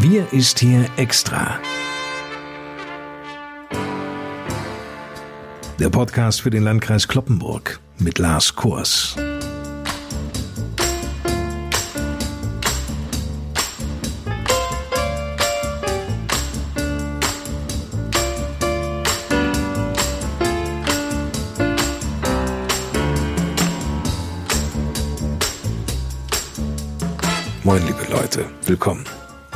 Wir ist hier extra. Der Podcast für den Landkreis Kloppenburg mit Lars Kurs. Moin, liebe Leute, willkommen.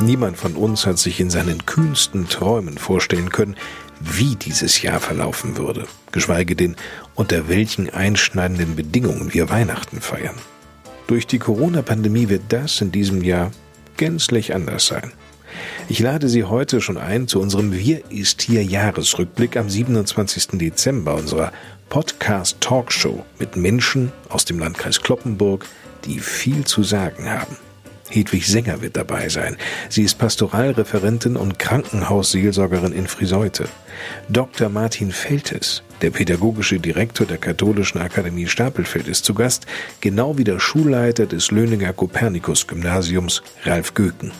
Niemand von uns hat sich in seinen kühnsten Träumen vorstellen können, wie dieses Jahr verlaufen würde, geschweige denn unter welchen einschneidenden Bedingungen wir Weihnachten feiern. Durch die Corona-Pandemie wird das in diesem Jahr gänzlich anders sein. Ich lade Sie heute schon ein zu unserem Wir ist hier Jahresrückblick am 27. Dezember unserer Podcast Talkshow mit Menschen aus dem Landkreis Kloppenburg, die viel zu sagen haben. Hedwig Sänger wird dabei sein. Sie ist Pastoralreferentin und Krankenhausseelsorgerin in Friseute. Dr. Martin Feltes, der pädagogische Direktor der Katholischen Akademie Stapelfeld, ist zu Gast, genau wie der Schulleiter des Löninger Kopernikus-Gymnasiums, Ralf Göken.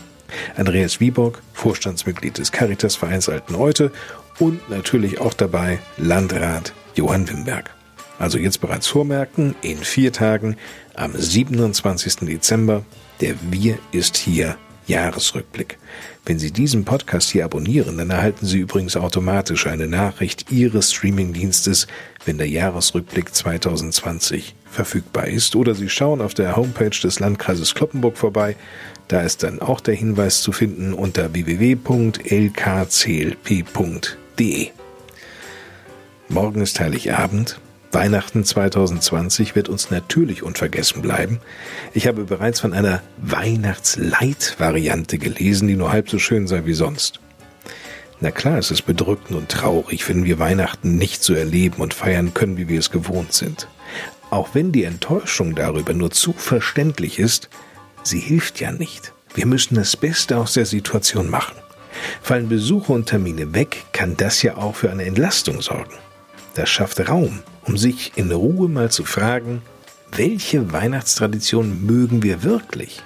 Andreas Wieborg, Vorstandsmitglied des Caritasvereins Alten Eute und natürlich auch dabei Landrat Johann Wimberg. Also jetzt bereits vormerken, in vier Tagen am 27. Dezember der Wir ist hier Jahresrückblick. Wenn Sie diesen Podcast hier abonnieren, dann erhalten Sie übrigens automatisch eine Nachricht Ihres Streamingdienstes, wenn der Jahresrückblick 2020 verfügbar ist. Oder Sie schauen auf der Homepage des Landkreises Kloppenburg vorbei. Da ist dann auch der Hinweis zu finden unter www.lkclp.de. Morgen ist Heiligabend. Weihnachten 2020 wird uns natürlich unvergessen bleiben. Ich habe bereits von einer Weihnachtsleit-Variante gelesen, die nur halb so schön sei wie sonst. Na klar, es ist bedrückend und traurig, wenn wir Weihnachten nicht so erleben und feiern können, wie wir es gewohnt sind. Auch wenn die Enttäuschung darüber nur zu verständlich ist, sie hilft ja nicht. Wir müssen das Beste aus der Situation machen. Fallen Besuche und Termine weg, kann das ja auch für eine Entlastung sorgen. Das schafft Raum, um sich in Ruhe mal zu fragen, welche Weihnachtstradition mögen wir wirklich?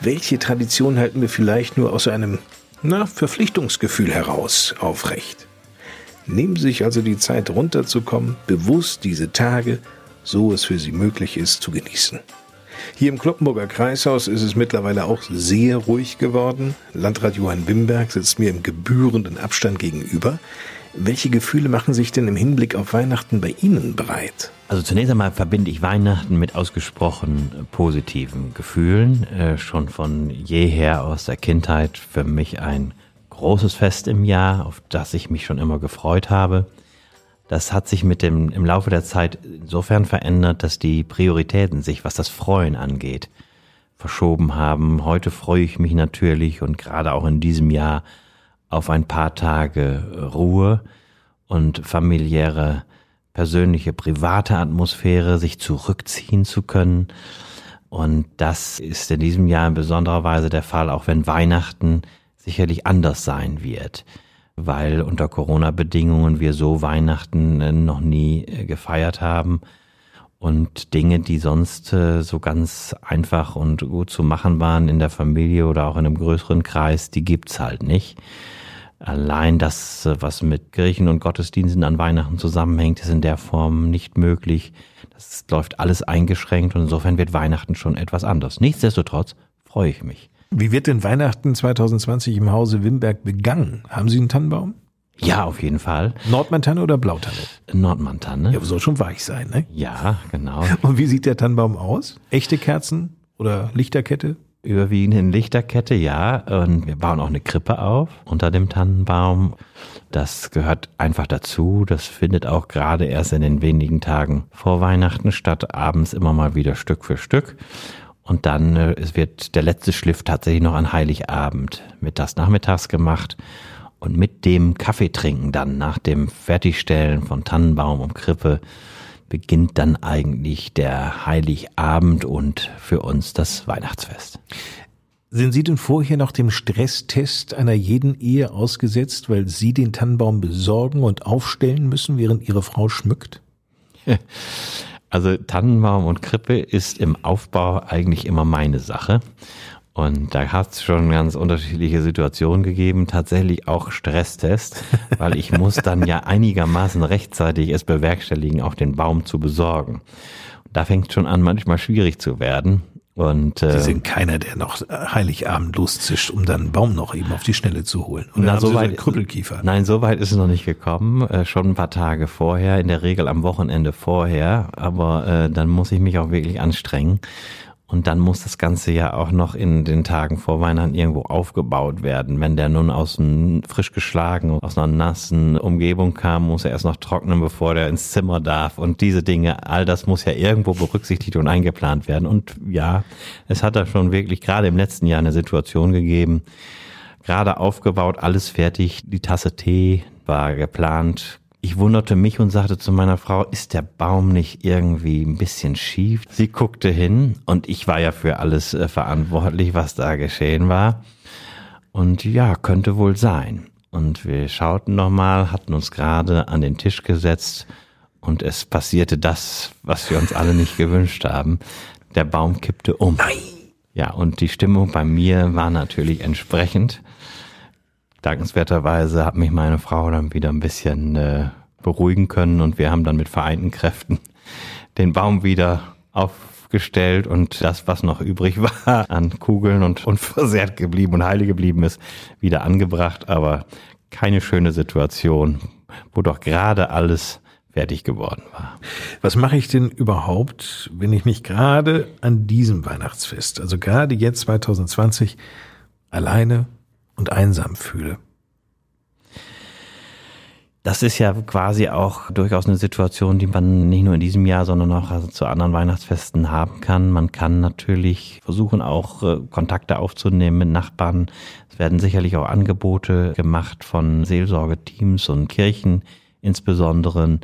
Welche Tradition halten wir vielleicht nur aus einem, na, Verpflichtungsgefühl heraus aufrecht? Nehmen Sie sich also die Zeit runterzukommen, bewusst diese Tage, so es für Sie möglich ist, zu genießen. Hier im Kloppenburger Kreishaus ist es mittlerweile auch sehr ruhig geworden. Landrat Johann Wimberg sitzt mir im gebührenden Abstand gegenüber. Welche Gefühle machen sich denn im Hinblick auf Weihnachten bei Ihnen bereit? Also zunächst einmal verbinde ich Weihnachten mit ausgesprochen positiven Gefühlen. Äh, schon von jeher aus der Kindheit für mich ein großes Fest im Jahr, auf das ich mich schon immer gefreut habe. Das hat sich mit dem, im Laufe der Zeit insofern verändert, dass die Prioritäten sich, was das Freuen angeht, verschoben haben. Heute freue ich mich natürlich und gerade auch in diesem Jahr auf ein paar Tage Ruhe und familiäre, persönliche, private Atmosphäre, sich zurückziehen zu können. Und das ist in diesem Jahr in besonderer Weise der Fall, auch wenn Weihnachten sicherlich anders sein wird, weil unter Corona-Bedingungen wir so Weihnachten äh, noch nie äh, gefeiert haben und Dinge, die sonst äh, so ganz einfach und gut zu machen waren in der Familie oder auch in einem größeren Kreis, die gibt's halt nicht. Allein das, was mit Kirchen und Gottesdiensten an Weihnachten zusammenhängt, ist in der Form nicht möglich. Das läuft alles eingeschränkt und insofern wird Weihnachten schon etwas anders. Nichtsdestotrotz freue ich mich. Wie wird denn Weihnachten 2020 im Hause Wimberg begangen? Haben Sie einen Tannenbaum? Ja, auf jeden Fall. Nordmantanne oder Blautanne? Nordmantanne. Ja, soll schon weich sein, ne? Ja, genau. Und wie sieht der Tannenbaum aus? Echte Kerzen oder Lichterkette? überwiegend in Lichterkette, ja. Und wir bauen auch eine Krippe auf unter dem Tannenbaum. Das gehört einfach dazu. Das findet auch gerade erst in den wenigen Tagen vor Weihnachten statt, abends immer mal wieder Stück für Stück. Und dann äh, es wird der letzte Schliff tatsächlich noch an Heiligabend mittags nachmittags gemacht. Und mit dem Kaffeetrinken dann nach dem Fertigstellen von Tannenbaum und Krippe beginnt dann eigentlich der Heiligabend und für uns das Weihnachtsfest. Sind Sie denn vorher noch dem Stresstest einer jeden Ehe ausgesetzt, weil Sie den Tannenbaum besorgen und aufstellen müssen, während Ihre Frau schmückt? Also Tannenbaum und Krippe ist im Aufbau eigentlich immer meine Sache. Und da hat es schon ganz unterschiedliche Situationen gegeben, tatsächlich auch Stresstest, weil ich muss dann ja einigermaßen rechtzeitig es bewerkstelligen, auch den Baum zu besorgen. Da fängt es schon an, manchmal schwierig zu werden. Und, äh, Sie sind keiner, der noch Heiligabend loszischt, um dann einen Baum noch eben auf die Schnelle zu holen. Und na, so weit, Krüppelkiefer. Nein, so weit ist es noch nicht gekommen. Äh, schon ein paar Tage vorher, in der Regel am Wochenende vorher. Aber äh, dann muss ich mich auch wirklich anstrengen. Und dann muss das Ganze ja auch noch in den Tagen vor Weihnachten irgendwo aufgebaut werden. Wenn der nun aus einem frisch geschlagen, aus einer nassen Umgebung kam, muss er erst noch trocknen, bevor der ins Zimmer darf. Und diese Dinge, all das muss ja irgendwo berücksichtigt und eingeplant werden. Und ja, es hat da schon wirklich gerade im letzten Jahr eine Situation gegeben, gerade aufgebaut, alles fertig, die Tasse Tee war geplant, ich wunderte mich und sagte zu meiner Frau, ist der Baum nicht irgendwie ein bisschen schief? Sie guckte hin und ich war ja für alles äh, verantwortlich, was da geschehen war. Und ja, könnte wohl sein. Und wir schauten nochmal, hatten uns gerade an den Tisch gesetzt und es passierte das, was wir uns alle nicht gewünscht haben. Der Baum kippte um. Nein. Ja, und die Stimmung bei mir war natürlich entsprechend. Dankenswerterweise hat mich meine Frau dann wieder ein bisschen äh, beruhigen können und wir haben dann mit vereinten Kräften den Baum wieder aufgestellt und das, was noch übrig war an Kugeln und unversehrt geblieben und heile geblieben ist, wieder angebracht. Aber keine schöne Situation, wo doch gerade alles fertig geworden war. Was mache ich denn überhaupt, wenn ich mich gerade an diesem Weihnachtsfest, also gerade jetzt 2020, alleine und einsam fühle. Das ist ja quasi auch durchaus eine Situation, die man nicht nur in diesem Jahr, sondern auch also zu anderen Weihnachtsfesten haben kann. Man kann natürlich versuchen, auch äh, Kontakte aufzunehmen mit Nachbarn. Es werden sicherlich auch Angebote gemacht von Seelsorgeteams und Kirchen insbesondere,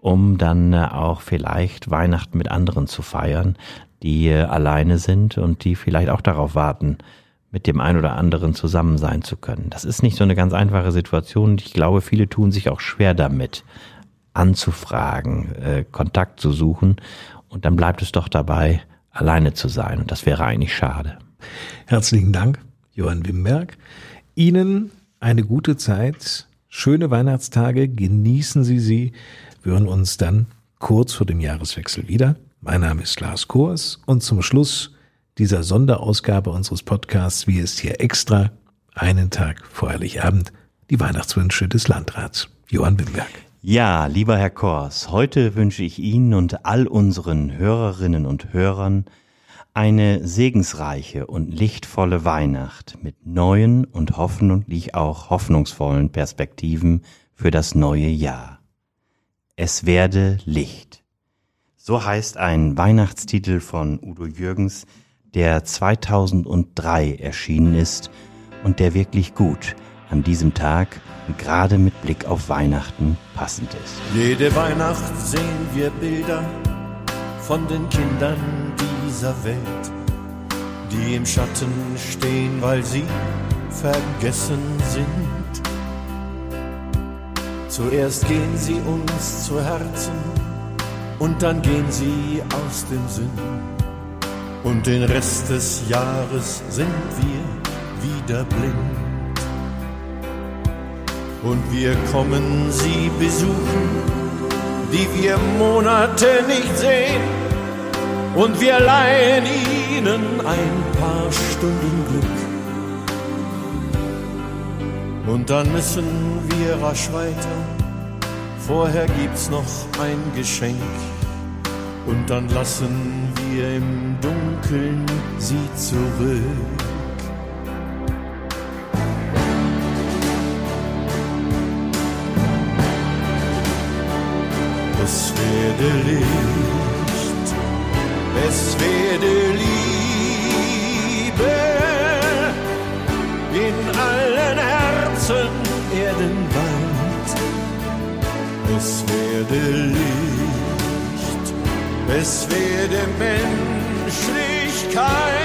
um dann äh, auch vielleicht Weihnachten mit anderen zu feiern, die äh, alleine sind und die vielleicht auch darauf warten, mit dem einen oder anderen zusammen sein zu können. Das ist nicht so eine ganz einfache Situation. Ich glaube, viele tun sich auch schwer damit, anzufragen, äh, Kontakt zu suchen. Und dann bleibt es doch dabei, alleine zu sein. Und das wäre eigentlich schade. Herzlichen Dank, Johann Wimberg. Ihnen eine gute Zeit, schöne Weihnachtstage, genießen Sie sie. Wir hören uns dann kurz vor dem Jahreswechsel wieder. Mein Name ist Lars Kors und zum Schluss dieser Sonderausgabe unseres Podcasts Wie ist hier extra, einen Tag vor Heiligabend, die Weihnachtswünsche des Landrats. Johann Bimberg. Ja, lieber Herr Kors, heute wünsche ich Ihnen und all unseren Hörerinnen und Hörern eine segensreiche und lichtvolle Weihnacht mit neuen und hoffentlich auch hoffnungsvollen Perspektiven für das neue Jahr. Es werde Licht. So heißt ein Weihnachtstitel von Udo Jürgens, der 2003 erschienen ist und der wirklich gut an diesem Tag und gerade mit Blick auf Weihnachten passend ist. Jede Weihnacht sehen wir Bilder von den Kindern dieser Welt, die im Schatten stehen, weil sie vergessen sind. Zuerst gehen sie uns zu Herzen und dann gehen sie aus dem Sinn und den Rest des Jahres sind wir wieder blind. Und wir kommen sie besuchen, die wir Monate nicht sehen. Und wir leihen ihnen ein paar Stunden Glück. Und dann müssen wir rasch weiter. Vorher gibt's noch ein Geschenk und dann lassen wir im Dunkeln sie zurück. Es werde Licht, es werde Liebe es werde Menschlichkeit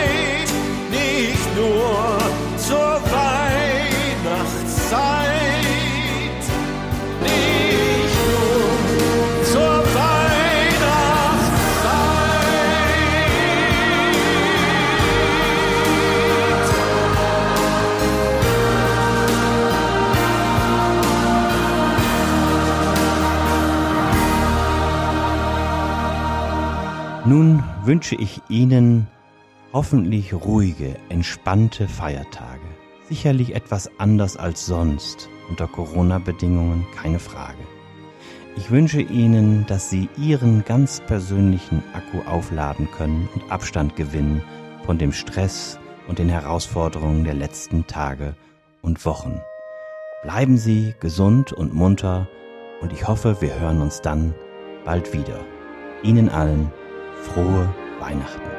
wünsche ich Ihnen hoffentlich ruhige, entspannte Feiertage. Sicherlich etwas anders als sonst, unter Corona-Bedingungen, keine Frage. Ich wünsche Ihnen, dass Sie Ihren ganz persönlichen Akku aufladen können und Abstand gewinnen von dem Stress und den Herausforderungen der letzten Tage und Wochen. Bleiben Sie gesund und munter und ich hoffe, wir hören uns dann bald wieder. Ihnen allen frohe Weihnachten.